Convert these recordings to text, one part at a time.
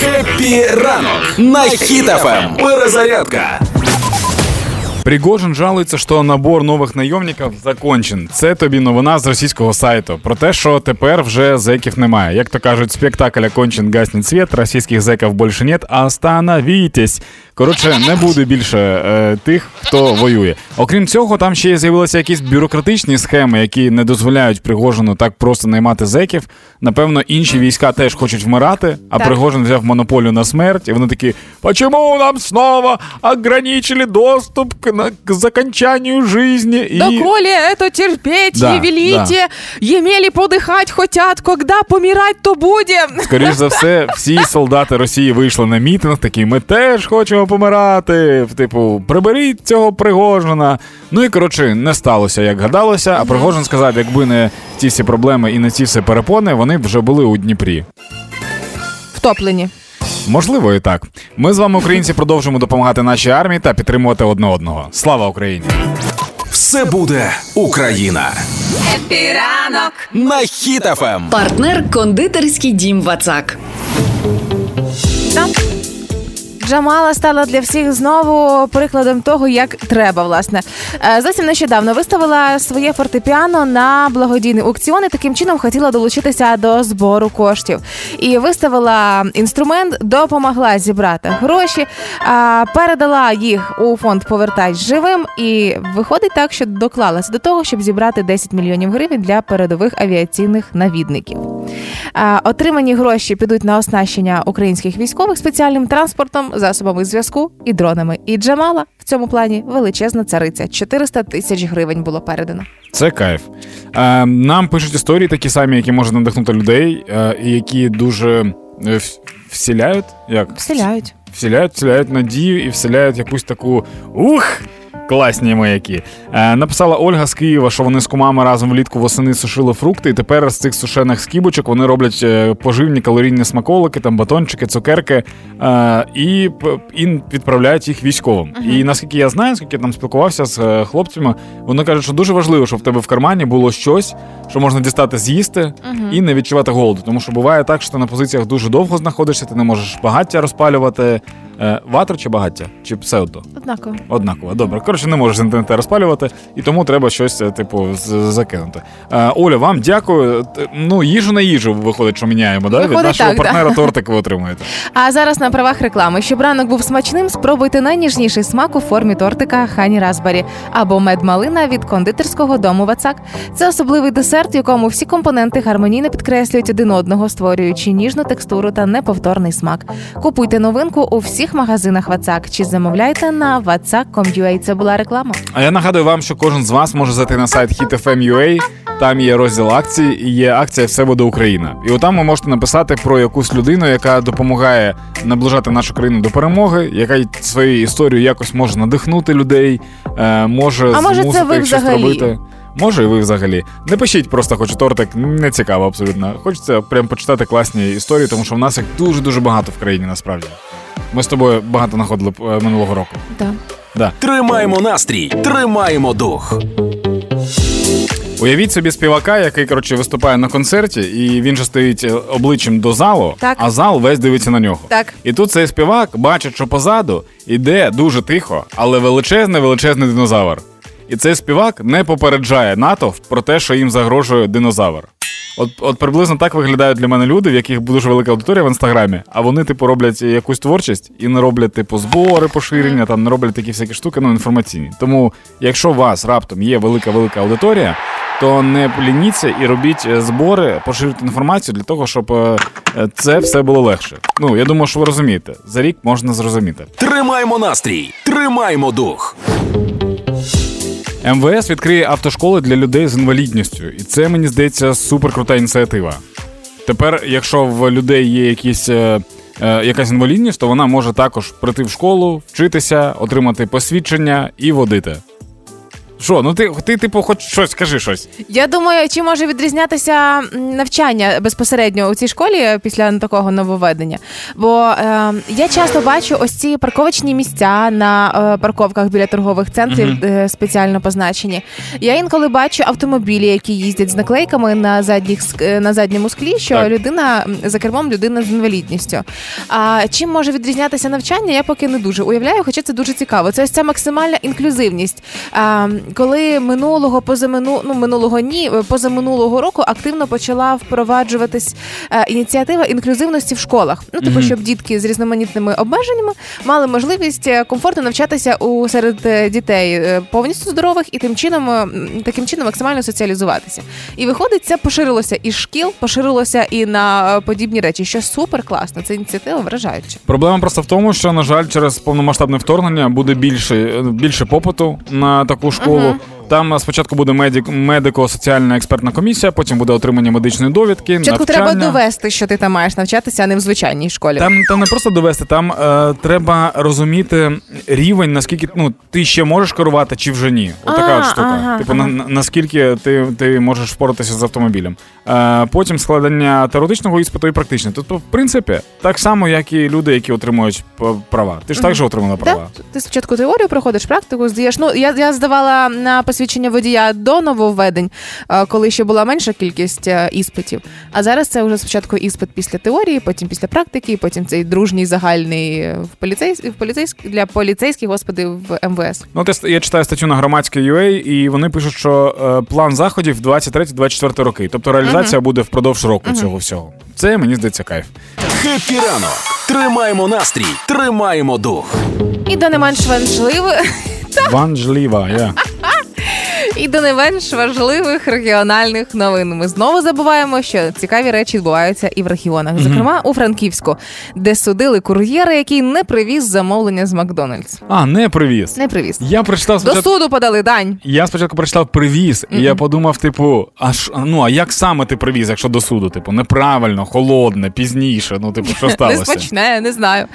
Хеппі ранок на Хіт FM. Перезарядка. Пригожин жалується, що набор нових найомників закончен. Це тобі новина з російського сайту. Про те, що тепер вже зеків немає. Як то кажуть, спектакль окончен, гаснет свет, российских зеков больше нет, остановитесь. Коротше, не буде більше е, тих, хто воює. Окрім цього, там ще з'явилися якісь бюрократичні схеми, які не дозволяють Пригожину так просто наймати зеків. Напевно, інші війська теж хочуть вмирати, а Так. Пригожин взяв монополію на смерть, і вони такі: Почему нам снова ограничили доступ к, на, к закончанию жизни? И... Доколе это терпеть, Да, и велите, емели подыхать хотят, когда помирать, то будем. Скоріш за все, всі солдати Росії вийшли на мітинг, такі ми теж хочемо помирати. Типу, приберіть цього Пригожина. Ну і коротше, не сталося, як гадалося. А Пригожин сказав, якби не ті всі проблеми і не ці всі перепони, вони вже були у Дніпрі. Втоплені. Можливо, і так. Ми з вами, українці, продовжимо допомагати нашій армії та підтримувати одне одного. Слава Україні! Все буде Україна. Хеппі ранок. На Хіт FM. Партнер кондитерський дім Вацак. Джамала стала для всіх знову прикладом того, як треба, власне. Е, Зовсім нещодавно виставила своє фортепіано на благодійний аукціон і таким чином хотіла долучитися до збору коштів. І виставила інструмент, допомогла зібрати гроші, передала їх у фонд Повертай живим. І виходить так, що доклалася до того, щоб зібрати 10 мільйонів гривень для передових авіаційних навідників. Отримані гроші підуть на оснащення українських військових спеціальним транспортом, засобами зв'язку і дронами. І Джамала в цьому плані величезна цариця. 400 тисяч гривень було передано. Це кайф. Е, нам пишуть історії такі самі, які можуть надихнути людей, е, і які дуже вселяють. в- всіляють. Як? Вселяють. Вселяють, вселяють надію і вселяють якусь таку ух. Класні маяки. Е, написала Ольга з Києва, що вони з кумами разом влітку восени сушили фрукти, і тепер з цих сушених скібочок вони роблять е, поживні калорійні смаколики, там батончики, цукерки е, і, і відправляють їх військовим. І наскільки я знаю, скільки я там спілкувався з е, хлопцями, вони кажуть, що дуже важливо, щоб в тебе в кармані було щось, що можна дістати з'їсти і не відчувати голоду. Тому що буває так, що ти на позиціях дуже довго знаходишся, ти не можеш багаття розпалювати. Е, Ватру чи багаття? Чи псевдо? Однаково. Однаково. Добре. Коротше, не можеш з інтернету розпалювати, і тому треба щось, е, типу, закинути. Е, Оля, вам дякую. Ну, їжу на їжу виходить, що міняємо, да? Від нашого так, да. партнера тортик ви отримуєте. А зараз на правах реклами. Щоб ранок був смачним, спробуйте найніжніший смак у формі тортика Хані Разбарі або медмалина від кондитерського дому Вацак. Це особливий десерт, в якому всі компоненти гармонійно підкреслюють один одного, створюючи ніжну текстуру та неповторний смак. Купуйте новинку у всіх магазинах Вацак чи замовляйте на vatsak.com.ua. Це була реклама. А я нагадую вам, що кожен з вас може зайти на сайт hitfm.ua, там є розділ акцій, і є акція Все буде Україна. І отам ви можете написати про якусь людину, яка допомагає наближати нашу країну до перемоги, яка й своєю історією якось може надихнути людей, е, може А може, це ви їх щось взагалі? робити. Може, і ви взагалі. Не пишіть просто хочу тортик, не цікаво абсолютно. Хочеться прям почитати класні історії, тому що в нас їх дуже-дуже багато в країні насправді. Ми з тобою багато знаходили е, минулого року. Так. Да. Тримаємо настрій, тримаємо дух. Уявіть собі співака, який коротше виступає на концерті, і він же стоїть е, обличчям до залу, Так. а зал весь дивиться на нього. Так. І тут цей співак бачить, що позаду іде дуже тихо, але величезний величезний динозавр. І цей співак не попереджає натовп про те, що їм загрожує динозавр. От, от приблизно так виглядають для мене люди, в яких дуже велика аудиторія в інстаграмі, а вони, типу, роблять якусь творчість і не роблять, типу, збори, поширення, там не роблять такі всякі штуки, ну інформаційні. Тому, якщо у вас раптом є велика велика аудиторія, то не лініться і робіть е, збори, поширюйте інформацію для того, щоб е, це все було легше. Ну я думаю, що ви розумієте. За рік можна зрозуміти. Тримаємо настрій, тримаємо дух. МВС відкриє автошколи для людей з інвалідністю, і це мені здається суперкрута ініціатива. Тепер, якщо в людей є якісь, е, е, якась інвалідність, то вона може також прийти в школу, вчитися, отримати посвідчення і водити. Що, ну ти, ти, типу, хоч щось, кажи щось. Я думаю, чи може відрізнятися навчання безпосередньо у цій школі після такого нововведення? Бо е, я часто бачу ось ці парковочні місця на е, парковках біля торгових центрів е, спеціально позначені. Я інколи бачу автомобілі, які їздять з наклейками на задніх е, на задньому склі, що Так. людина за кермом людина з інвалідністю. А чим може відрізнятися навчання, я поки не дуже уявляю, хоча це дуже цікаво. Це ось ця максимальна інклюзивність. Коли минулого позамину, ну минулого ні, позаминулого року активно почала впроваджуватись е, ініціатива інклюзивності в школах. Ну, типу, щоб дітки з різноманітними обмеженнями мали можливість е, комфортно навчатися у серед е, дітей е, повністю здорових і тим чином е, таким чином максимально соціалізуватися. І виходить, це поширилося із шкіл, поширилося і на е, подібні речі, що супер класно. Це ініціатива вражаюча. Проблема просто в тому, що, на жаль, через повномасштабне вторгнення буде більше, більше попиту на таку школу було. Там спочатку буде медик, медико-соціальна експертна комісія, потім буде отримання медичної довідки. Спочатку треба довести, що ти там маєш навчатися, а не в звичайній школі. Там, там не просто довести, там е, треба розуміти рівень, наскільки ну ти ще можеш керувати, чи вже ні. Отака от штука. ага, типу, ага. на, на- наскільки ти, ти можеш впоратися з автомобілем. Е, потім складання теоретичного іспиту і практичного. Тобто, в принципі, так само, як і люди, які отримують права. Ти ж також отримала права. Так, ти спочатку теорію проходиш, практику здаєш. Ну я, я здавала на посвідчення водія до нововведень, е, коли ще була менша кількість е, іспитів. А зараз це вже спочатку іспит після теорії, потім після практики, потім цей дружній загальний е, в поліцейсь, в поліцейськ для поліцейських, господи, в МВС. Ну, от я, читаю статтю на громадській UA, і вони пишуть, що план заходів 23-24 роки. Тобто реалізація буде впродовж року цього всього. Це мені здається кайф. Хеппі ранок. Тримаємо настрій, тримаємо дух. І до не менш важливих, Важлива, я. І до не менш важливих регіональних новин. Ми знову забуваємо, що цікаві речі відбуваються і в регіонах, зокрема у Франківську, де судили кур'єра, який не привіз замовлення з Макдональдс. А, не привіз. Не привіз. Я прочитав До суду подали дань. Я спочатку прочитав привіз, і я подумав, типу, а ж, ну а як саме ти привіз, якщо до суду? Типу, неправильно, холодне, пізніше. Ну, типу, що Не сталося? смачне, не знаю.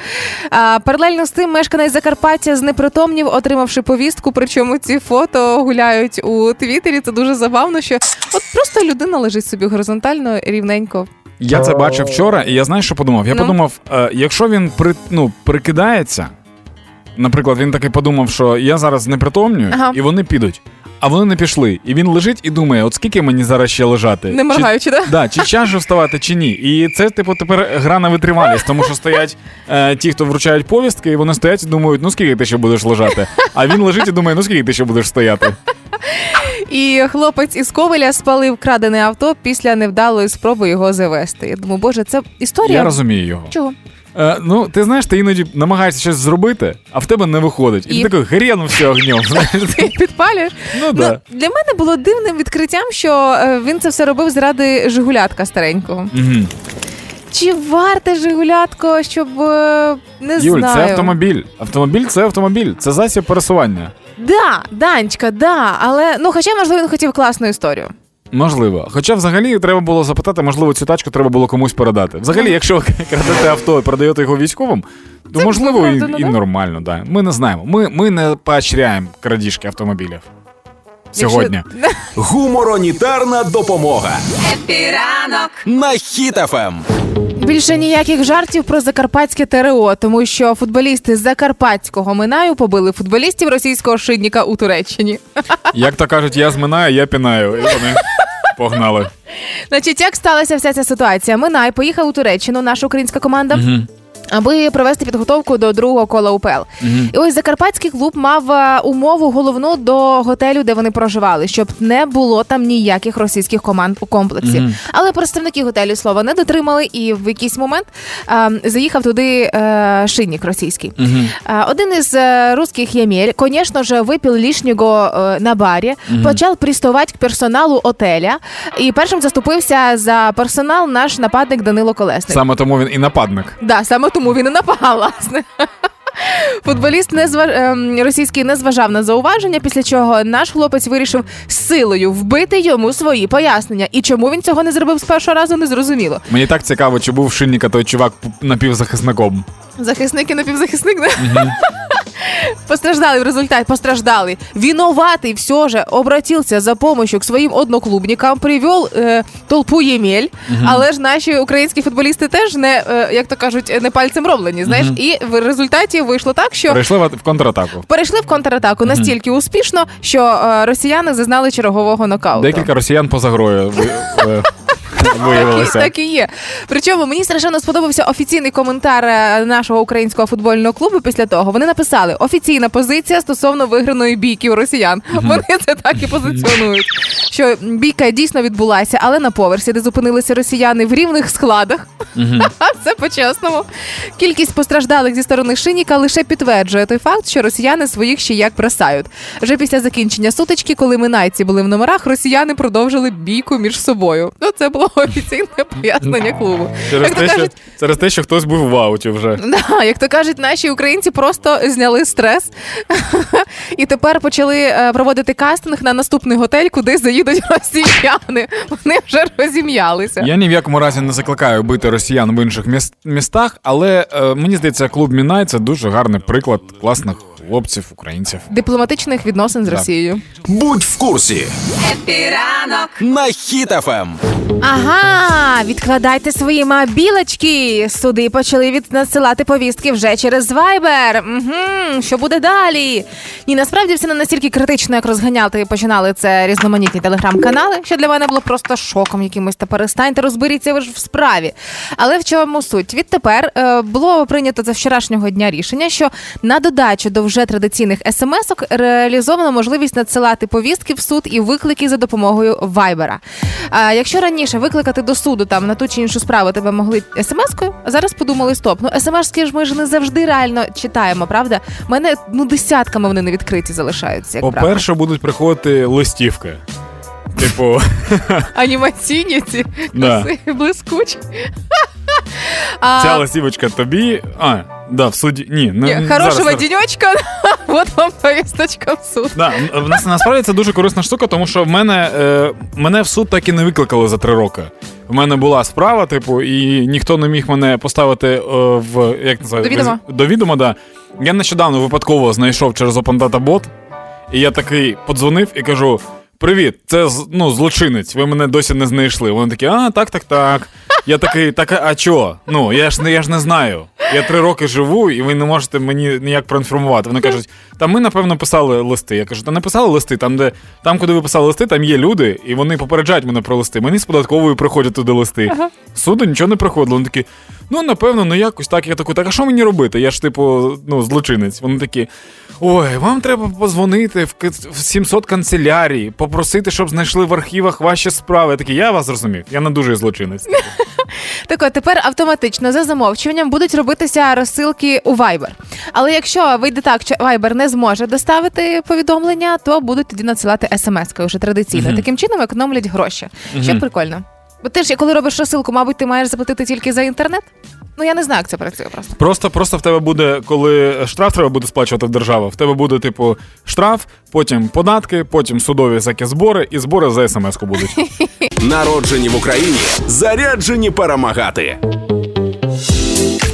А, паралельно з тим, мешканець Закарпаття знепритомнів, отримавши повістку. Причому ці фото гуляють у Твіттері. Це дуже забавно, що от просто людина лежить собі горизонтально, рівненько. Я це бачив вчора, і я знаю, що подумав. Я Ну? подумав, е, якщо він при, ну, прикидається, наприклад, він таки подумав, що я зараз непритомнюю, Ага. і вони підуть. А вони не пішли. І він лежить і думає, от скільки мені зараз ще лежати? Не моргаючи, чи, да? да? Чи час же вставати, чи ні? І це, типу, тепер гра на витривалість, тому що стоять е, ті, хто вручають повістки, і вони стоять і думають, ну скільки ти ще будеш лежати? А він лежить і думає, ну скільки ти ще будеш стояти? І хлопець із Ковеля спалив крадене авто після невдалої спроби його завести. Я думаю, боже, це історія. Я розумію його. Чого? Е, ну, ти знаєш, ти іноді намагаєшся щось зробити, а в тебе не виходить. І, І? ти такий хрен все огнем. Ти підпалюєш? Ну Ну, да. для мене було дивним відкриттям, що е, він це все робив заради Жигулятка старенького. Мгм. Чи варте Жигулятко, щоб е, не Юль, знаю. це автомобіль. Автомобіль це автомобіль, це засіб пересування. Да, Данечка, да. Але ну, хоча, можливо, він хотів класну історію. Можливо. Хоча взагалі треба було запитати, можливо, цю тачку треба було комусь передати. Взагалі, якщо крадете авто і продаєте його військовим, то Це можливо і, виправдано, і да? нормально, да. Ми не знаємо. Ми, ми не поощряємо крадіжки автомобілів. Сьогодні. Якщо- Гуморонітарна допомога Хеппі ранок. на Ем. Хіт FM. Більше ніяких жартів про закарпатське ТРО, тому що футболісти з закарпатського Минаю побили футболістів російського шинника у Туреччині. Як то кажуть, я зминаю, я пінаю. І вони погнали. Значить, як сталася вся ця ситуація? Минай поїхав у Туреччину, наша українська команда. Аби провести підготовку до другого кола УПЛ. І ось закарпатський клуб мав е, умову головну до готелю, де вони проживали, щоб не було там ніяких російських команд у комплексі. Але представники готелю слова не дотримали, і в якийсь момент е, заїхав туди е, шинник російський. Е, один із русских Емель, конечно же, выпил лишнього на барі, почав приставати к персоналу отеля, і першим заступився за персонал наш нападник Данило Колесник. Саме тому він і нападник. Да, саме тому він і напав, власне. Футболіст не зва... ем, російський не зважав на зауваження, після чого наш хлопець вирішив силою вбити йому свої пояснення. І чому він цього не зробив з першого разу, не зрозуміло. Мені так цікаво, чи був в шинника той чувак напівзахисником. Захисник і напівзахисник. Не? Постраждали в результате, постраждали. Виноватый все же обратился за помощью к своїм одноклубникам, привел е, толпу ємель, але ж наші українські футболісти теж не, е, як то кажуть, не пальцем роблені. Знаєш, і в результаті вийшло так, що Перейшли в в контратаку. перейшли в контратаку настільки успішно, що е, росіяни зазнали чергового нокауту. Декілька росіян поза грою е, виявилося. так і є. Причому мені страшенно сподобався офіційний коментар е, нашого українського футбольного клубу. Після того вони написали офіційна позиція стосовно виграної бійки у росіян. Вони це так і позиціонують. Що бійка дійсно відбулася, але на поверсі, де зупинилися росіяни в рівних складах. Це по-чесному. Кількість постраждалих зі сторони Шиніка лише підтверджує той факт, що росіяни своїх ще як бросають. Вже після закінчення сутички, коли минайці були в номерах, росіяни продовжили бійку між собою. Ну це було офіційне пояснення клубу. Через те, що, кажуть, через те, що хтось був в ауті вже. Да, як то кажуть, наші українці просто зняли стрес і тепер почали е, проводити кастинг на наступний готель, куди заїдуть росіяни. Вони вже розім'ялися. Я ні в якому разі не закликаю бити росіян в інших міс- містах, але е, мені здається, клуб Мінай це дуже гарний приклад класних хлопців, українців. Дипломатичних відносин з Да. Росією. Будь в курсі Хеппі ранок. на Ем. Хіт FM. Ага, відкладайте свої мобілочки. Суди почали від надсилати повістки вже через Viber. Угу, що буде далі? Ні, насправді все не настільки критично, як розганяти і починали це різноманітні телеграм-канали, що для мене було просто шоком якимось. Та перестаньте розберіться ви ж в справі. Але в чому суть? Відтепер е, було прийнято за вчорашнього дня рішення, що на додачу до вже традиційних смс-ок реалізовано можливість надсилати повістки в суд і виклики за допомогою Вайбера. А якщо раніше викликати до суду там на ту чи іншу справу тебе могли смс-кою, а зараз подумали, стоп, ну смс-ки ж ми ж не завжди реально читаємо, правда? У мене ну десятками вони не відкриті залишаються. Як. По-перше, будуть приходити листівки. Типу, анімаційні ці блискучі. Ця листівочка тобі. А, да, в суді. Ні, не ні, хорошого зараз. денечка, от вам повісточка в суд. Да, в нас насправді це дуже корисна штука, тому що в мене е, мене в суд так і не викликали за три роки. В мене була справа, типу, і ніхто не міг мене поставити е, в як називається? До відома. До відома, да. Я нещодавно випадково знайшов через Data Bot, і я такий подзвонив і кажу: Привіт, це ну, злочинець, ви мене досі не знайшли. Вони такі, а, так, так, так. Я такий, так, а- чо? Ну, я ж не я ж не знаю. Я три роки живу, і ви не можете мені ніяк проінформувати. Вони кажуть, та ми, напевно, писали листи. Я кажу, та не писали листи, там, де там, куди ви писали листи, там є люди, і вони попереджають мене про листи. Мені з податковою приходять туди листи. З Суду нічого не приходило. Вони такі, ну напевно, ну якось так. Я такий, так а що мені робити? Я ж, типу, ну, злочинець. Вони такі. Ой, вам треба позвонити в, к- в 700 канцелярій, попросити, щоб знайшли в архівах ваші справи. Я такий, я вас зрозумів. Я не дуже злочинець. Так от тепер автоматично за замовчуванням будуть робитися розсилки у Viber. Але якщо вийде так, що Viber не зможе доставити повідомлення, то будуть тоді надсилати смс-кою вже традиційно. Таким чином економлять гроші. Що прикольно. Бо ти ж, коли робиш розсилку, мабуть, ти маєш заплатити тільки за інтернет. Ну я не знаю, як це працює просто. Просто, просто в тебе буде, коли штраф треба буде сплачувати в державу, в тебе буде, типу, штраф, потім податки, потім судові всякі збори, і збори за смс-ку будуть. Народжені в Україні, заряджені перемагати.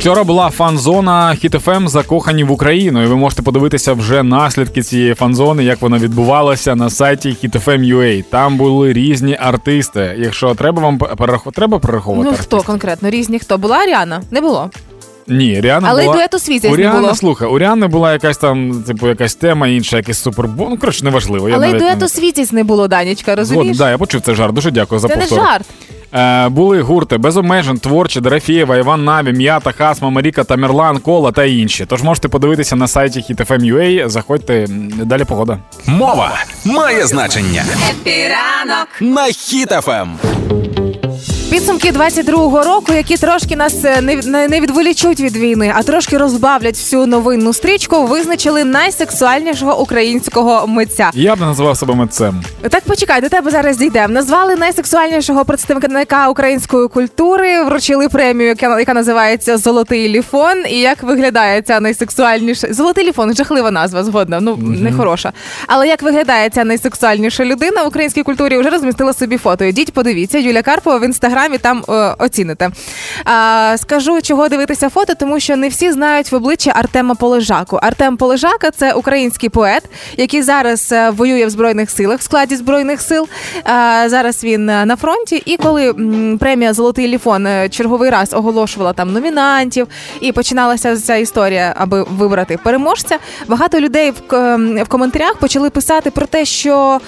Вчора була фан-зона Хіт-ФМ закохані в Україну, і ви можете подивитися вже наслідки цієї фан-зони, як вона відбувалася на сайті HitFM.ua. Там були різні артисти. Якщо треба вам перерахувати, треба перераховувати. Ну артистів? хто конкретно? Різні хто? Була Аріана? Не було. Ні, Ріана Але була... дуету світязь у не було. слухай, у Ріани була якась там, типу, якась тема інша, якийсь супербол. Ну, коротше, неважливо. Я Але й дуету не... світязь не було, Данічка, Згоден, розумієш? да, я почув цей жарт. Дуже дякую за Це не жарт. Е, були гурти без обмежень, творчі, Дорофєєва, Іван Наві, М'ята, Хасма, Маріка, Тамерлан, Кола та інші. Тож можете подивитися на сайті HitFM.ua, Заходьте далі погода. Мова має значення Епіранок. на Ем. Підсумки 22-го року, які трошки нас е, не, не, відволічуть від війни, а трошки розбавлять всю новинну стрічку, визначили найсексуальнішого українського митця. Я б не називав себе митцем. Так почекай, до тебе зараз дійдемо. Назвали найсексуальнішого представника української культури, вручили премію, яка, яка називається Золотий ліфон. І як виглядає ця найсексуальніша Золотий ліфон, жахлива назва, згодна. Ну не хороша. Але як виглядає ця найсексуальніша людина в українській культурі, вже розмістила собі фото. Ідіть, подивіться. Юля Карпова в інстаграмі інстаграмі, там е, оціните. А, скажу, чого дивитися фото, тому що не всі знають в обличчя Артема Полежаку. Артем Полежака це український поет, який зараз е, воює в збройних силах в складі збройних сил. А, зараз він е, на фронті. І коли премія Золотий ліфон черговий раз оголошувала там номінантів, і починалася ця історія, аби вибрати переможця. Багато людей в, в коментарях почали писати про те, що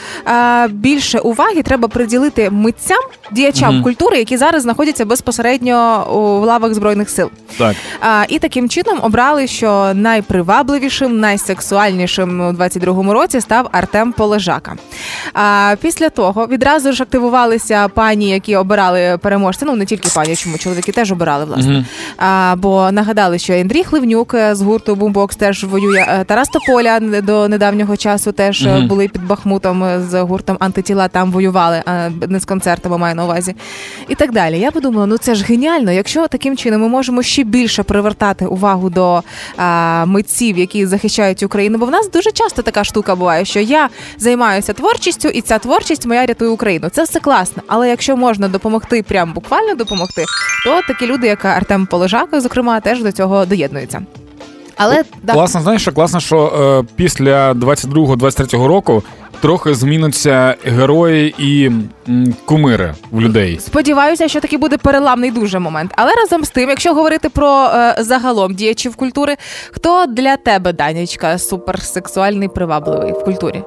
більше уваги треба приділити митцям, діячам культури, які зараз знаходяться безпосередньо у лавах збройних сил. Так. А, і таким чином обрали, що найпривабливішим, найсексуальнішим у 22-му році став Артем Полежака. А, після того відразу ж активувалися пані, які обирали переможця. Ну не тільки пані, чому чоловіки теж обирали власне. А, бо нагадали, що Андрій Хливнюк е, з гурту Бумбокс теж воює. Е, Тарас Тополя до недавнього часу теж е, були під Бахмутом з гуртом антитіла. Там воювали, а не з концертами маю на увазі. І так далі. Я подумала, ну це ж геніально. Якщо таким чином ми можемо ще більше привертати увагу до а, митців, які захищають Україну. Бо в нас дуже часто така штука буває, що я займаюся творчістю, і ця творчість моя рятує Україну. Це все класно. Але якщо можна допомогти, прям буквально допомогти, то такі люди, як Артем Полежака, зокрема, теж до цього доєднуються. Але да. Класно, знаєш, що класно, що е, після 22-23 року трохи зміниться герої і кумири в людей. Сподіваюся, що таки буде переламний дуже момент. Але разом з тим, якщо говорити про е, загалом діячів культури, хто для тебе, Данічка, суперсексуальний привабливий в культурі?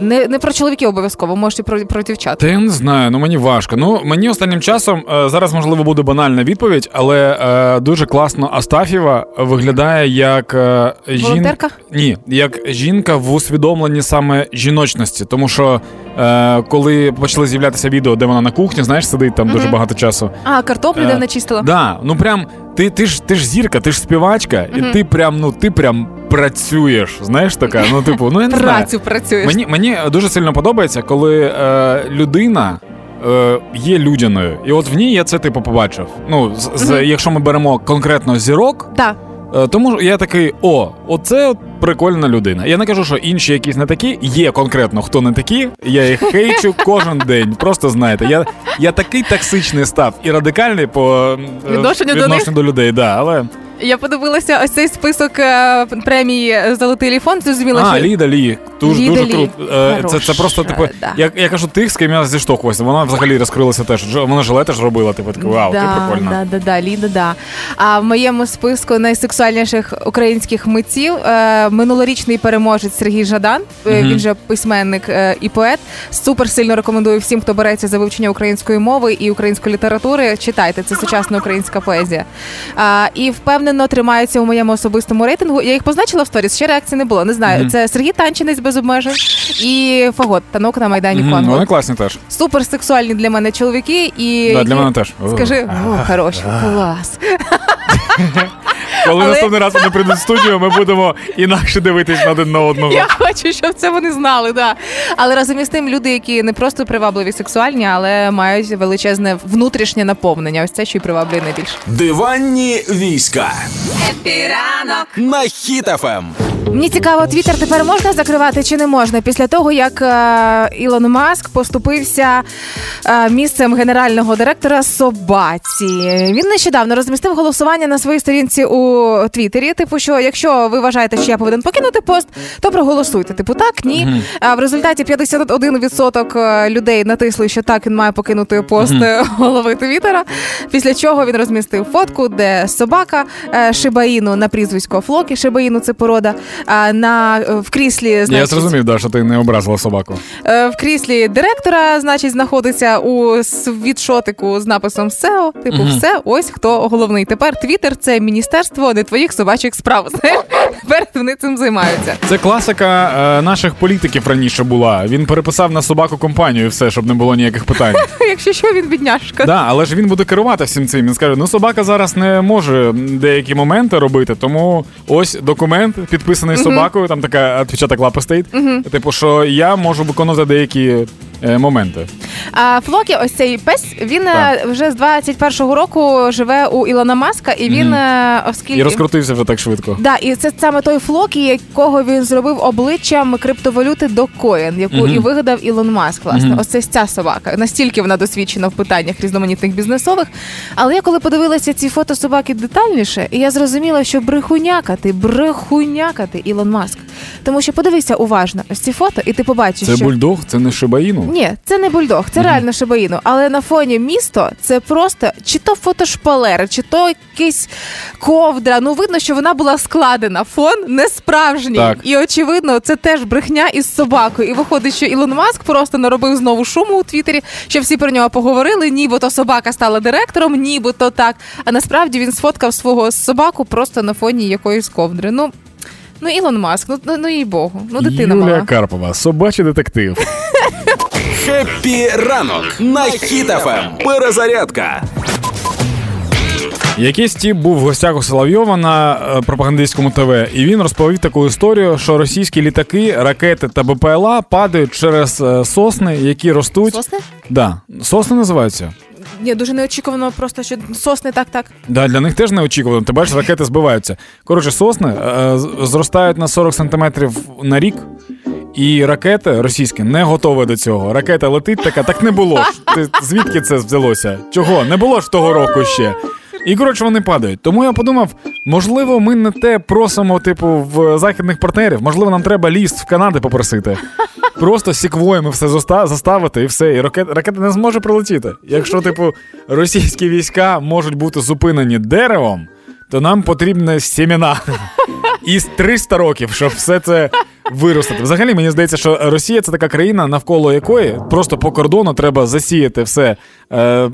Не, не про чоловіків обов'язково, можеш і про, про дівчат. Та я не знаю, ну мені важко. Ну мені останнім часом е, зараз можливо буде банальна відповідь, але е, дуже класно Астафєва виглядає як е, жін... Ні, як жінка в усвідомленні саме жіночності. Тому що е, коли почали з'являтися відео, де вона на кухні, знаєш, сидить там дуже багато часу. А, картоплю, де Е, вона чистила? Да, ну прям ти, ти ж ти ж зірка, ти ж співачка, і ти прям ну ти прям працюєш. Знаєш така? Ну, типу, ну я не знаю. Працю працюєш. Мені мені дуже сильно подобається, коли е, людина. е, Є людяною, і от в ній я це типу побачив. Ну, з, з- якщо ми беремо конкретно зірок, Так. е, тому я такий: о, оце от прикольна людина. Я не кажу, що інші якісь не такі. Є конкретно хто не такі. Я їх хейчу кожен день. Просто знаєте, я, я такий токсичний став і радикальний по е, Відношенню до до людей. Да, але Я подивилася ось цей список е, премії Золотий ліфон. Зрозуміла, а, що Ліда Лі. Дуже, Ліда дуже Лі. круто. Е, Це, це просто, типу, да. я, я кажу тих, з ким я зіштовхувався. Вона взагалі розкрилася теж. Вона жиле теж робила, типу, таке, вау, ти прикольна. Да, да, да, Ліда, да. А в моєму списку найсексуальніших українських митців е, минулорічний переможець Сергій Жадан. Е, Він же письменник і поет. Супер сильно рекомендую всім, хто береться за вивчення української мови і української літератури. Читайте, це сучасна українська поезія. А, і впевнено тримаються у моєму особистому рейтингу. Я їх позначила в сторіс, ще реакції не було. Не знаю. Це Сергій Танчинець без обмежень і Фагот танок на майдані Мгм, Конго. Вони класні теж. Супер сексуальні для мене чоловіки і Да, для мене теж. Скажи, о, хороші, клас. Коли Але- наступний раз вони прийдуть в студію, ми будемо інакше дивитись на один на одного. Я хочу, щоб це вони знали, да. Але разом із тим, люди, які не просто привабливі сексуальні, але мають величезне внутрішнє наповнення. Ось це що й приваблює найбільше. Диванні війська Епіранок. на Ем. Мені цікаво, твіттер тепер можна закривати чи не можна після того, як е, Ілон Маск поступився е, місцем генерального директора собаці. Він нещодавно розмістив голосування на своїй сторінці у Твіттері. Типу, що якщо ви вважаєте, що я повинен покинути пост, то проголосуйте. Типу, так, ні. А в результаті 51% е, людей натисли, що так він має покинути пост е, голови Твіттера. Після чого він розмістив фотку, де собака е, Шибаїну на прізвисько Флокі. Шибаїну це порода. На е, в кріслі Я зрозумів, да, що ти не образила собаку. е, в кріслі директора, значить, знаходиться у світшотику з написом SEO. Типу, все, ось хто головний. Тепер Твіттер це міністерство не твоїх собачих справ. Знаєш, тепер вони цим займаються. Це класика е, наших політиків раніше була. Він переписав на собаку компанію і все, щоб не було ніяких питань. Якщо що, він бідняшка. Да, але ж він буде керувати всім цим. Він скаже: ну собака зараз не може деякі моменти робити, тому ось документ підписаний собакою. Там така відпечаток лапи стоїть. Типу, що я можу виконувати деякі е, моменти. А Флокі, ось цей пес, він Так. е, вже з 21-го року живе у Ілона Маска, і він, е, оскільки І розкрутився вже так швидко. Да, і це саме той Флокі, якого він зробив обличчям криптовалюти Dogecoin, яку Мгм. і вигадав Ілон Маск. Власне, Мгм. ось це ця собака. Настільки вона досвідчена в питаннях різноманітних бізнесових. Але я коли подивилася ці фото собаки детальніше, і я зрозуміла, що брехунякати, брехунякати Ілон Маск. Тому що подивися уважно ось ці фото, і ти побачиш, Це що бульдог, це не шибаїну. Ні, це не бульдог, це реально шибаїну. Але на фоні місто це просто чи то фотошпалери, чи то якийсь ковдра. Ну видно, що вона була складена. Фон не справжній. Так. І очевидно, це теж брехня із собакою. І виходить, що Ілон Маск просто наробив знову шуму у Твіттері, що всі про нього поговорили. Нібито собака стала директором, нібито так. А насправді він сфоткав свого собаку просто на фоні якоїсь ковдри. Ну. Ну, Ілон Маск, ну, ну, ну їй Богу, ну дитина Юлія мала. Карпова, собачий детектив. Хеппі ранок на Хіт FM. Перезарядка. Якийсь тіп був в гостях у Соловйова на е, пропагандистському ТВ, і він розповів таку історію, що російські літаки, ракети та БПЛА падають через е, сосни, які ростуть. Сосни? Да. Сосни називаються. Ні, дуже неочікувано, просто що сосни так так. Да, для них теж неочікувано. Ти бачиш, ракети збиваються. Коротше, сосни е, зростають на 40 сантиметрів на рік. І ракети російські не готові до цього. Ракета летить така, так не було ж. Ти звідки це взялося? Чого? Не було ж того року ще. І коротше вони падають. Тому я подумав, можливо, ми не те просимо, типу, в західних партнерів. Можливо, нам треба ліст в Канади попросити. Просто сіквоями все заставити і все. І ракета, ракета не зможе прилетіти. Якщо, типу, російські війська можуть бути зупинені деревом, то нам потрібні сімена. І 300 років, щоб все це виростити. Взагалі, мені здається, що Росія це така країна, навколо якої просто по кордону треба засіяти все. Е,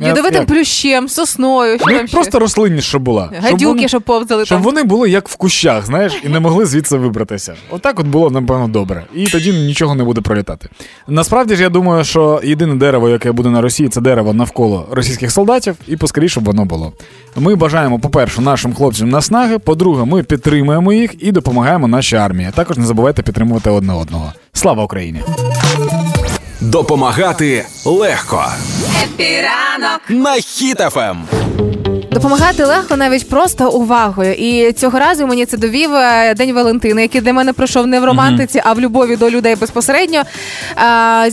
Ядовитим як? плющем, сосною, що Ну, там ще? просто рослинність, щоб була. Щоб гадюки, вони- щоб повзали щоб там. вони були як в кущах, знаєш, і не могли звідси вибратися. Отак от було, напевно, добре. І тоді нічого не буде пролітати. Насправді ж, я думаю, що єдине дерево, яке буде на Росії, це дерево навколо російських солдатів, і поскоріше щоб воно було. Ми бажаємо, по-перше, нашим хлопцям наснаги. По-друге, ми підтримуємо їх і допомагаємо нашій армії. Також не забувайте підтримувати одне одного. Слава Україні! Допомагати легко. Хеппі ранок На Хіт FM. Допомагати легко навіть просто увагою. І цього разу мені це довів е, День Валентини, який для мене пройшов не в романтиці, а в любові до людей безпосередньо.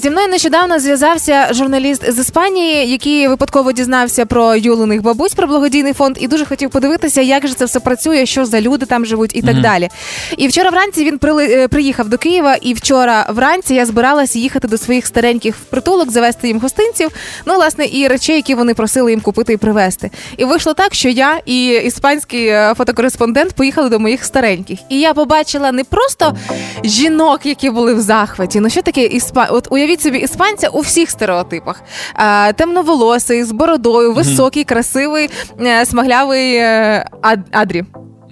Зі мною нещодавно зв'язався журналіст з Іспанії, який випадково дізнався про Юлиних бабусь, про благодійний фонд, і дуже хотів подивитися, як же це все працює, що за люди там живуть і так далі. І вчора вранці він е, приїхав до Києва, і вчора вранці я збиралася їхати до своїх стареньких притулок, завести їм гостинців. Ну, власне, і речей, які вони просили їм купити і привезти. І вийшло так, що я і іспанський е, фотокореспондент поїхали до моїх стареньких. І я побачила не просто жінок, які були в захваті. Ну що таке іспан... От уявіть собі іспанця у всіх стереотипах: а, темноволосий, з бородою, високий, красивий, е, смаглявий е, Ад- Адрі.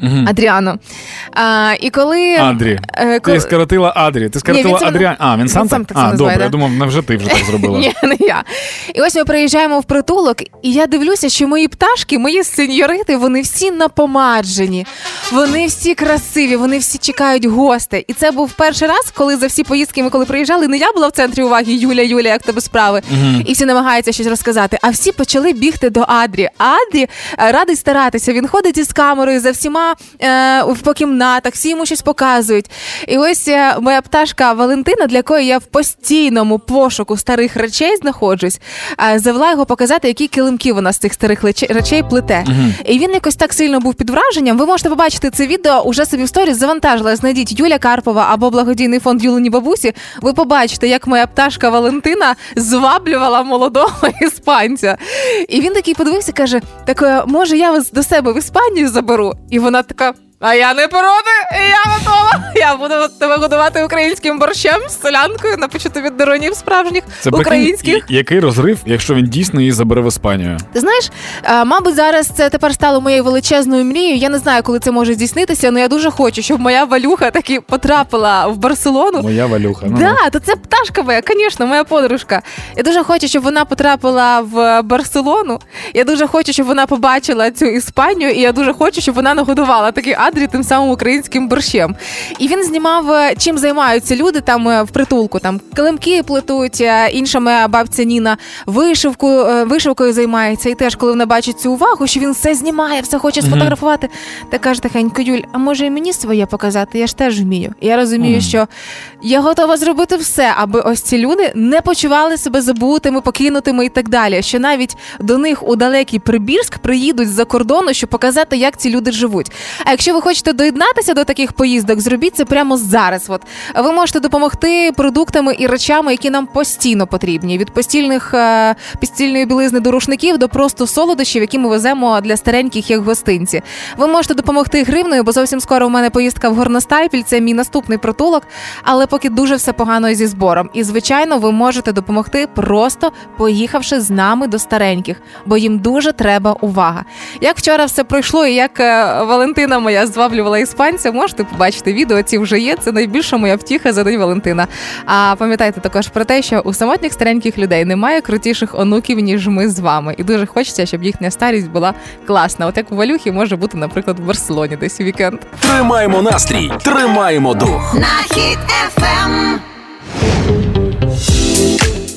Мгм. Адріано. А, і коли Адрі. е, коли- Ти скоротила Адрі. Ти скоротила він себе- Адріан. А, він сам він сам так? так А, добре. да. Я думав, невже ти вже так зробила? Ні, не я. І ось ми приїжджаємо в притулок, і я дивлюся, що мої пташки, мої сеньорити, вони всі напомаджені, вони всі красиві, вони всі чекають гостей. І це був перший раз, коли за всі поїздки ми коли приїжджали, не я була в центрі уваги, Юля, Юля, як тебе справи, і всі намагаються щось розказати. А всі почали бігти до Адрі. Адрі е, радий старатися. Він ходить із камерою за всіма е, в- по кімнатах, всі йому щось показують. І ось е, моя пташка Валентина, для якої я в постійному пошуку старих речей знаходжусь, е, завела його показати, які килимки вона з цих старих речей плете. І він якось так сильно був під враженням. Ви можете побачити це відео уже собі в сторіс завантажила. Знайдіть Юля Карпова або благодійний фонд Юлені Бабусі. Ви побачите, як моя пташка Валентина зваблювала молодого іспанця. І він такий подивився, каже: так може я вас до себе в Іспанію заберу? І вона така. А я не проти, я готова. Я буду тебе годувати українським борщем з солянкою, напечу тобі деронів справжніх Це прикинь, українських. і- який розрив, якщо він дійсно її забере в Іспанію. Ти знаєш, е, мабуть, зараз це тепер стало моєю величезною мрією. Я не знаю, коли це може здійснитися, але я дуже хочу, щоб моя валюха таки потрапила в Барселону. Моя валюха. Ну, Да, то це пташка моя, звісно, моя подружка. Я дуже хочу, щоб вона потрапила в Барселону. Я дуже хочу, щоб вона побачила цю Іспанію, і я дуже хочу, щоб вона нагодувала такий адрес. Кадрі тим самим українським борщем. І він знімав, е, чим займаються люди там е, в притулку. Там килимки плетуть, е, інша моя бабця Ніна вишивку, вишивкою займається. І теж, коли вона бачить цю увагу, що він все знімає, все хоче сфотографувати, та каже тихенько, Юль, а може і мені своє показати? Я ж теж вмію. І я розумію, що я готова зробити все, аби ось ці люди не почували себе забутими, покинутими і так далі. Що навіть до них у далекий Прибірськ приїдуть з-за кордону, щоб показати, як ці люди живуть. А якщо ви хочете доєднатися до таких поїздок, зробіть це прямо зараз. От ви можете допомогти продуктами і речами, які нам постійно потрібні. Від постільних е, постільної білизни до рушників до просто солодощів, які ми веземо для стареньких як гостинці. Ви можете допомогти гривною, бо зовсім скоро у мене поїздка в Горностайпіль. Це мій наступний притулок, але поки дуже все погано зі збором. І звичайно, ви можете допомогти просто поїхавши з нами до стареньких, бо їм дуже треба увага. Як вчора все пройшло, і як е, Валентина моя зваблювала іспанця, можете побачити відео. Ці вже є. Це найбільша моя втіха за день Валентина. А пам'ятайте також про те, що у самотніх стареньких людей немає крутіших онуків, ніж ми з вами. І дуже хочеться, щоб їхня старість була класна. От як у Валюхі може бути, наприклад, в Барселоні десь у вікенд. Тримаємо настрій, тримаємо дух. на хід ефем.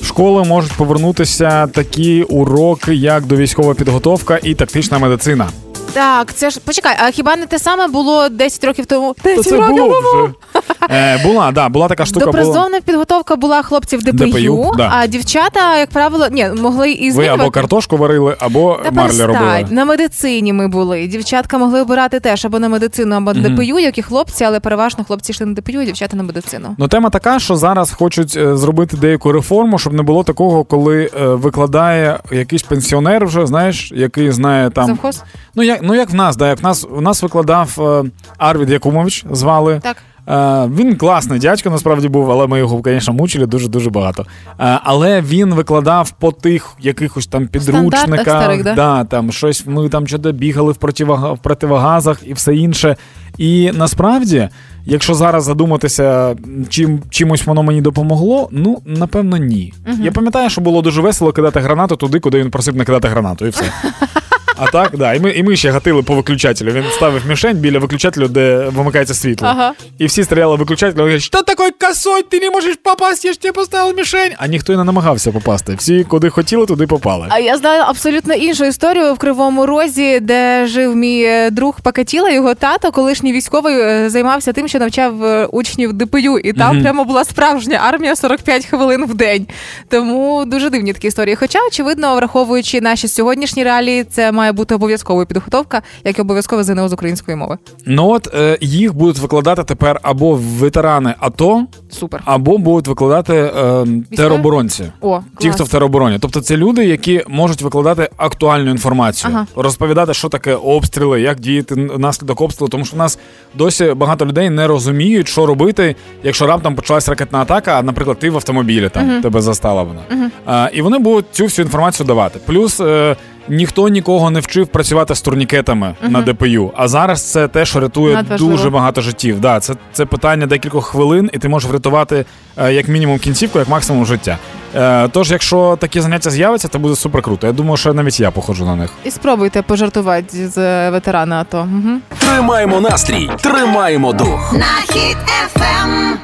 В школи можуть повернутися такі уроки, як довійськова підготовка і тактична медицина. Так, це ж почекай, а хіба не те саме було 10 років тому? То 10 це років було тому. вже. Е, була, да, була така штука. Була. Допризовна підготовка була хлопців ДПЮ, ДПЮ, да. а дівчата, як правило, ні, могли і Ви змінювати. або картошку варили, або Та марлі перестань. робили. На медицині ми були. Дівчатка могли обирати теж або на медицину, або на. ДПЮ, як і хлопці, але переважно хлопці йшли на ДПЮ, а дівчата на медицину. Ну, тема така, що зараз хочуть е, зробити деяку реформу, щоб не було такого, коли е, викладає якийсь пенсіонер, вже знаєш, який знає там. Завхоз? Ну як ну як в нас, да, як в нас у нас викладав е, Арвід Якумович, звали. Так. Е, він класний дядько, насправді був, але ми його, звісно, мучили дуже дуже багато. Е, але він викладав по тих якихось там підручниках, старих, да? да, там щось ми там чого бігали в противога, в противогазах і все інше. І насправді, якщо зараз задуматися, чим чимось воно мені допомогло, ну напевно ні. Я пам'ятаю, що було дуже весело кидати гранату туди, куди він просив не кидати гранату, і все. А так, да. І ми, і ми ще гатили по виключателю. Він ставив мішень біля виключателю, де вимикається світло. Ага. І всі стріляли в виключатель, говорять, що такий косой, ти не можеш попасти, я ж тебе поставив мішень. А ніхто і не намагався попасти. Всі, куди хотіли, туди попали. А я знаю абсолютно іншу історію в Кривому Розі, де жив мій е, друг Пакатіла, його тато, колишній військовий, е, займався тим, що навчав е, учнів ДПЮ, і там Мгм. прямо була справжня армія 45 хвилин в день. Тому дуже дивні такі історії. Хоча, очевидно, враховуючи наші сьогоднішні реалії, це має бути обов'язковою підготовка, як і обов'язкове ЗНО з української мови. Ну от е, їх будуть викладати тепер або ветерани АТО, Супер. або будуть викладати е, тероборонці. О, Ті, хто в теробороні, тобто це люди, які можуть викладати актуальну інформацію, Ага. розповідати, що таке обстріли, як діяти внаслідок обстрілу. Тому що в нас досі багато людей не розуміють, що робити, якщо раптом почалась ракетна атака, а, наприклад, ти в автомобілі там тебе застала вона. А, і вони будуть цю всю інформацію давати. Плюс е, ніхто нікого не вчив працювати з турнікетами на ДПЮ. А зараз це те, що рятує Надважливо. дуже багато життів. Да, це, це питання декількох хвилин, і ти можеш врятувати е, як мінімум кінцівку, як максимум життя. Е, тож, якщо такі заняття з'являться, це буде супер круто. Я думаю, що навіть я походжу на них. І спробуйте пожартувати з е, ветерана АТО. Угу. Тримаємо настрій, тримаємо дух. на хід ефем.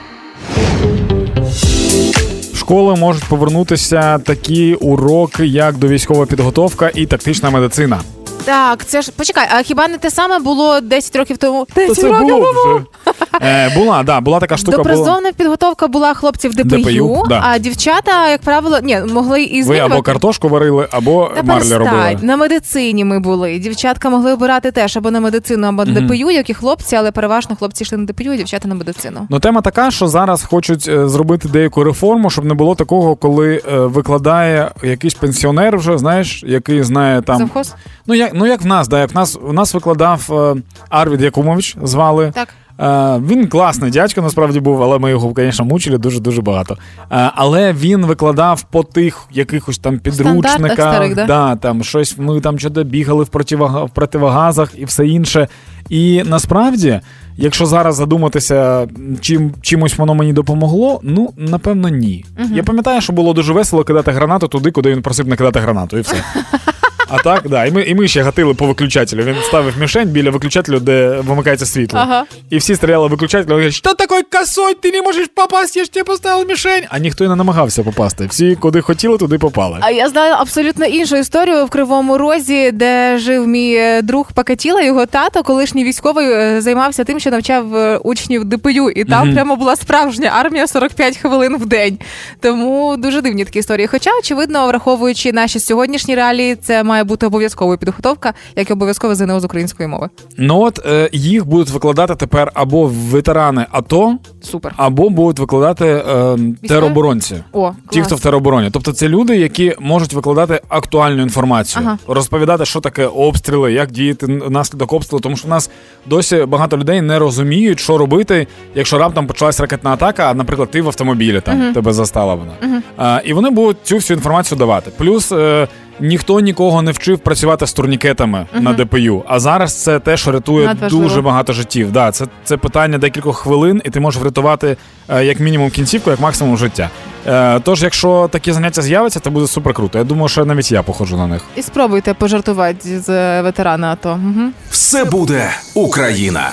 Школи можуть повернутися такі уроки, як довійськова підготовка і тактична медицина. Так, це ж почекай, а хіба не те саме було 10 років тому? 10 років було тому. вже. Е, була, да, була така штука. Була. Допризовна підготовка була хлопців ДПЮ, ДПЮ, да. а дівчата, як правило, ні, могли і Ви або картошку варили, або Та марлі перестань. робили. На медицині ми були. Дівчатка могли обирати теж або на медицину, або на ДПЮ, як і хлопці, але переважно хлопці йшли на ДПЮ, а дівчата на медицину. Ну, тема така, що зараз хочуть е, зробити деяку реформу, щоб не було такого, коли е, викладає якийсь пенсіонер, вже знаєш, який знає там. Завхоз? Ну як ну як в нас, да, як в нас у нас викладав Арвід Якумович, звали. Так. Е, він класний дядько, насправді був, але ми його, звісно, мучили дуже дуже багато. Е, але він викладав по тих якихось там підручниках, старих, да? да, там щось ми там чого бігали в противога, в противогазах і все інше. І насправді, якщо зараз задуматися, чим чимось воно мені допомогло, ну напевно ні. Я пам'ятаю, що було дуже весело кидати гранату туди, куди він просив не кидати гранату, і все. А так, да. І ми, і ми ще гатили по виключателю. Він ставив мішень біля виключателю, де вимикається світло. Ага. І всі стріляли в виключатель, він говорить, що такий косой, ти не можеш попасти, я ж тебе поставив мішень. А ніхто й не намагався попасти. Всі, куди хотіли, туди попали. А я знаю абсолютно іншу історію в Кривому Розі, де жив мій е, друг Пакатіла. Його тато, колишній військовий, е, займався тим, що навчав е, учнів ДПЮ, і там прямо була справжня армія 45 хвилин в день. Тому дуже дивні такі історії. Хоча, очевидно, враховуючи наші сьогоднішні реалії, це має бути обов'язковою підготовка, як і обов'язкове ЗНО з української мови. Ну от е, їх будуть викладати тепер або ветерани АТО, Супер. або будуть викладати е, тероборонці. О, Ті, хто в теробороні. Тобто це люди, які можуть викладати актуальну інформацію, Ага. розповідати, що таке обстріли, як діяти внаслідок обстрілу. Тому що в нас досі багато людей не розуміють, що робити, якщо раптом почалась ракетна атака, а, наприклад, ти в автомобілі там тебе застала вона. А, і вони будуть цю всю інформацію давати. Плюс. Е, Ніхто нікого не вчив працювати з турнікетами на ДПЮ. А зараз це те, що рятує Надважливо. дуже багато життів. Да, це, це питання декількох хвилин, і ти можеш врятувати е, як мінімум кінцівку, як максимум життя. Е, тож, якщо такі заняття з'являться, це буде супер круто. Я думаю, що навіть я походжу на них. І спробуйте пожартувати з е, ветерана АТО. Угу. Все буде Україна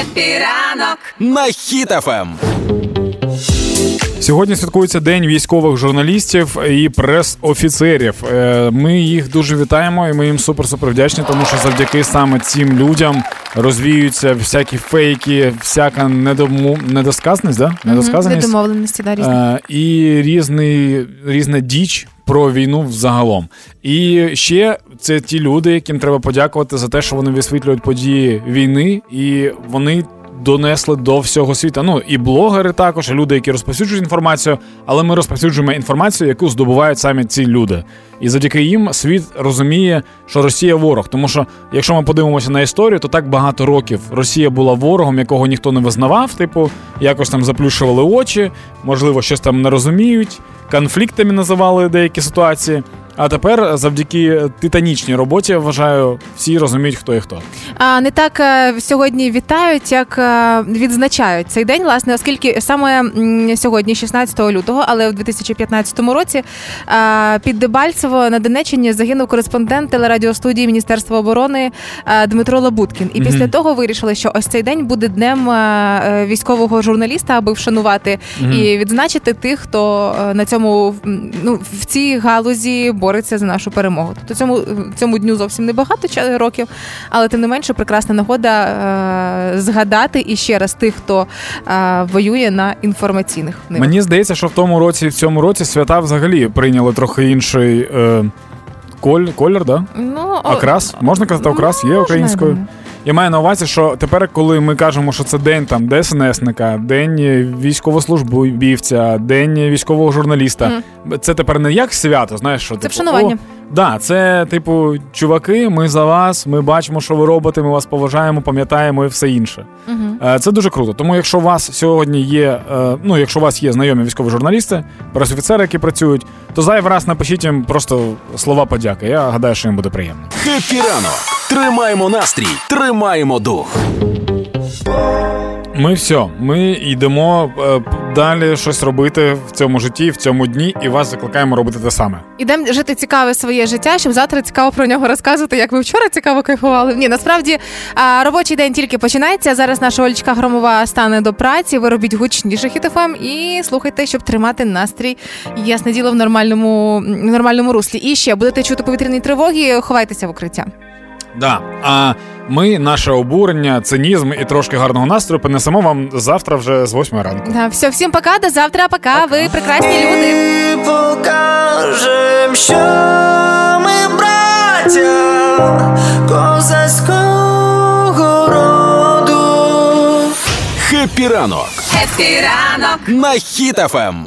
Епіранок на Ем. Сьогодні святкується День військових журналістів і прес-офіцерів. Е, Ми їх дуже вітаємо, і ми їм супер-супер вдячні, тому що завдяки саме цим людям розвіються всякі фейки, всяка недому... недосказаність, да? недосказаність. Недомовленості, да, різні. Е, і різний, різна діч про війну взагалом. І ще це ті люди, яким треба подякувати за те, що вони висвітлюють події війни, і вони. Донесли до всього світу. Ну і блогери також, і люди, які розповсюджують інформацію, але ми розповсюджуємо інформацію, яку здобувають самі ці люди. І завдяки їм світ розуміє, що Росія ворог. Тому що, якщо ми подивимося на історію, то так багато років Росія була ворогом, якого ніхто не визнавав. Типу, якось там заплющували очі, можливо, щось там не розуміють, конфліктами називали деякі ситуації. А тепер, завдяки титанічній роботі, я вважаю, всі розуміють, хто і хто. А не так е, сьогодні вітають, як е, відзначають цей день, власне, оскільки саме сьогодні, 16 лютого, але в 2015 році е, під Дебальцево на Донеччині загинув кореспондент телерадіостудії Міністерства оборони Дмитро Лабуткін. І після того вирішили, що ось цей день буде днем військового журналіста, аби вшанувати і відзначити тих, хто на цьому ну в цій галузі бореться за нашу перемогу. Тобто цьому цьому дню зовсім небагато років, але тим не менше прекрасна нагода е, згадати і ще раз тих, хто е, воює на інформаційних нивах. Мені здається, що в тому році, і в цьому році свята взагалі прийняли трохи інший е, коль, колір, да? Ну, Окрас? Можна казати, окрас є можна, українською. Я маю на увазі, що тепер, коли ми кажемо, що це день там ДСНСника, день військовослужбовця, день військового журналіста, це тепер не як свято, знаєш, що Це типу, вшанування. О, да, це типу, чуваки, ми за вас, ми бачимо, що ви робите, ми вас поважаємо, пам'ятаємо і все інше. Е, Це дуже круто. Тому, якщо у вас сьогодні є, е, ну якщо у вас є знайомі військові журналісти, пресофіцери, які працюють, то зайвий раз напишіть їм просто слова подяки. Я гадаю, що їм буде приємно. Хеппі ранок. Тримаємо настрій, тримаємо дух. Ми все, ми йдемо е, далі щось робити в цьому житті, в цьому дні, і вас закликаємо робити те саме. Ідемо жити цікаве своє життя, щоб завтра цікаво про нього розказувати, як ви вчора цікаво кайфували. Ні, насправді робочий день тільки починається. Зараз наша Олечка Громова стане до праці. Ви робіть гучніше хітофем і слухайте, щоб тримати настрій. Ясне діло в нормальному, в нормальному руслі. І ще будете чути повітряні тривоги, ховайтеся в укриття. Да. А ми, наше обурення, цинізм і трошки гарного настрою принесемо вам завтра вже з 8 ранку. Да, все, всім пока, до завтра, пока. Ви прекрасні люди. І покажем, що ми браття козацького роду. Хеппі ранок Хеппі ранок на Хіт FM.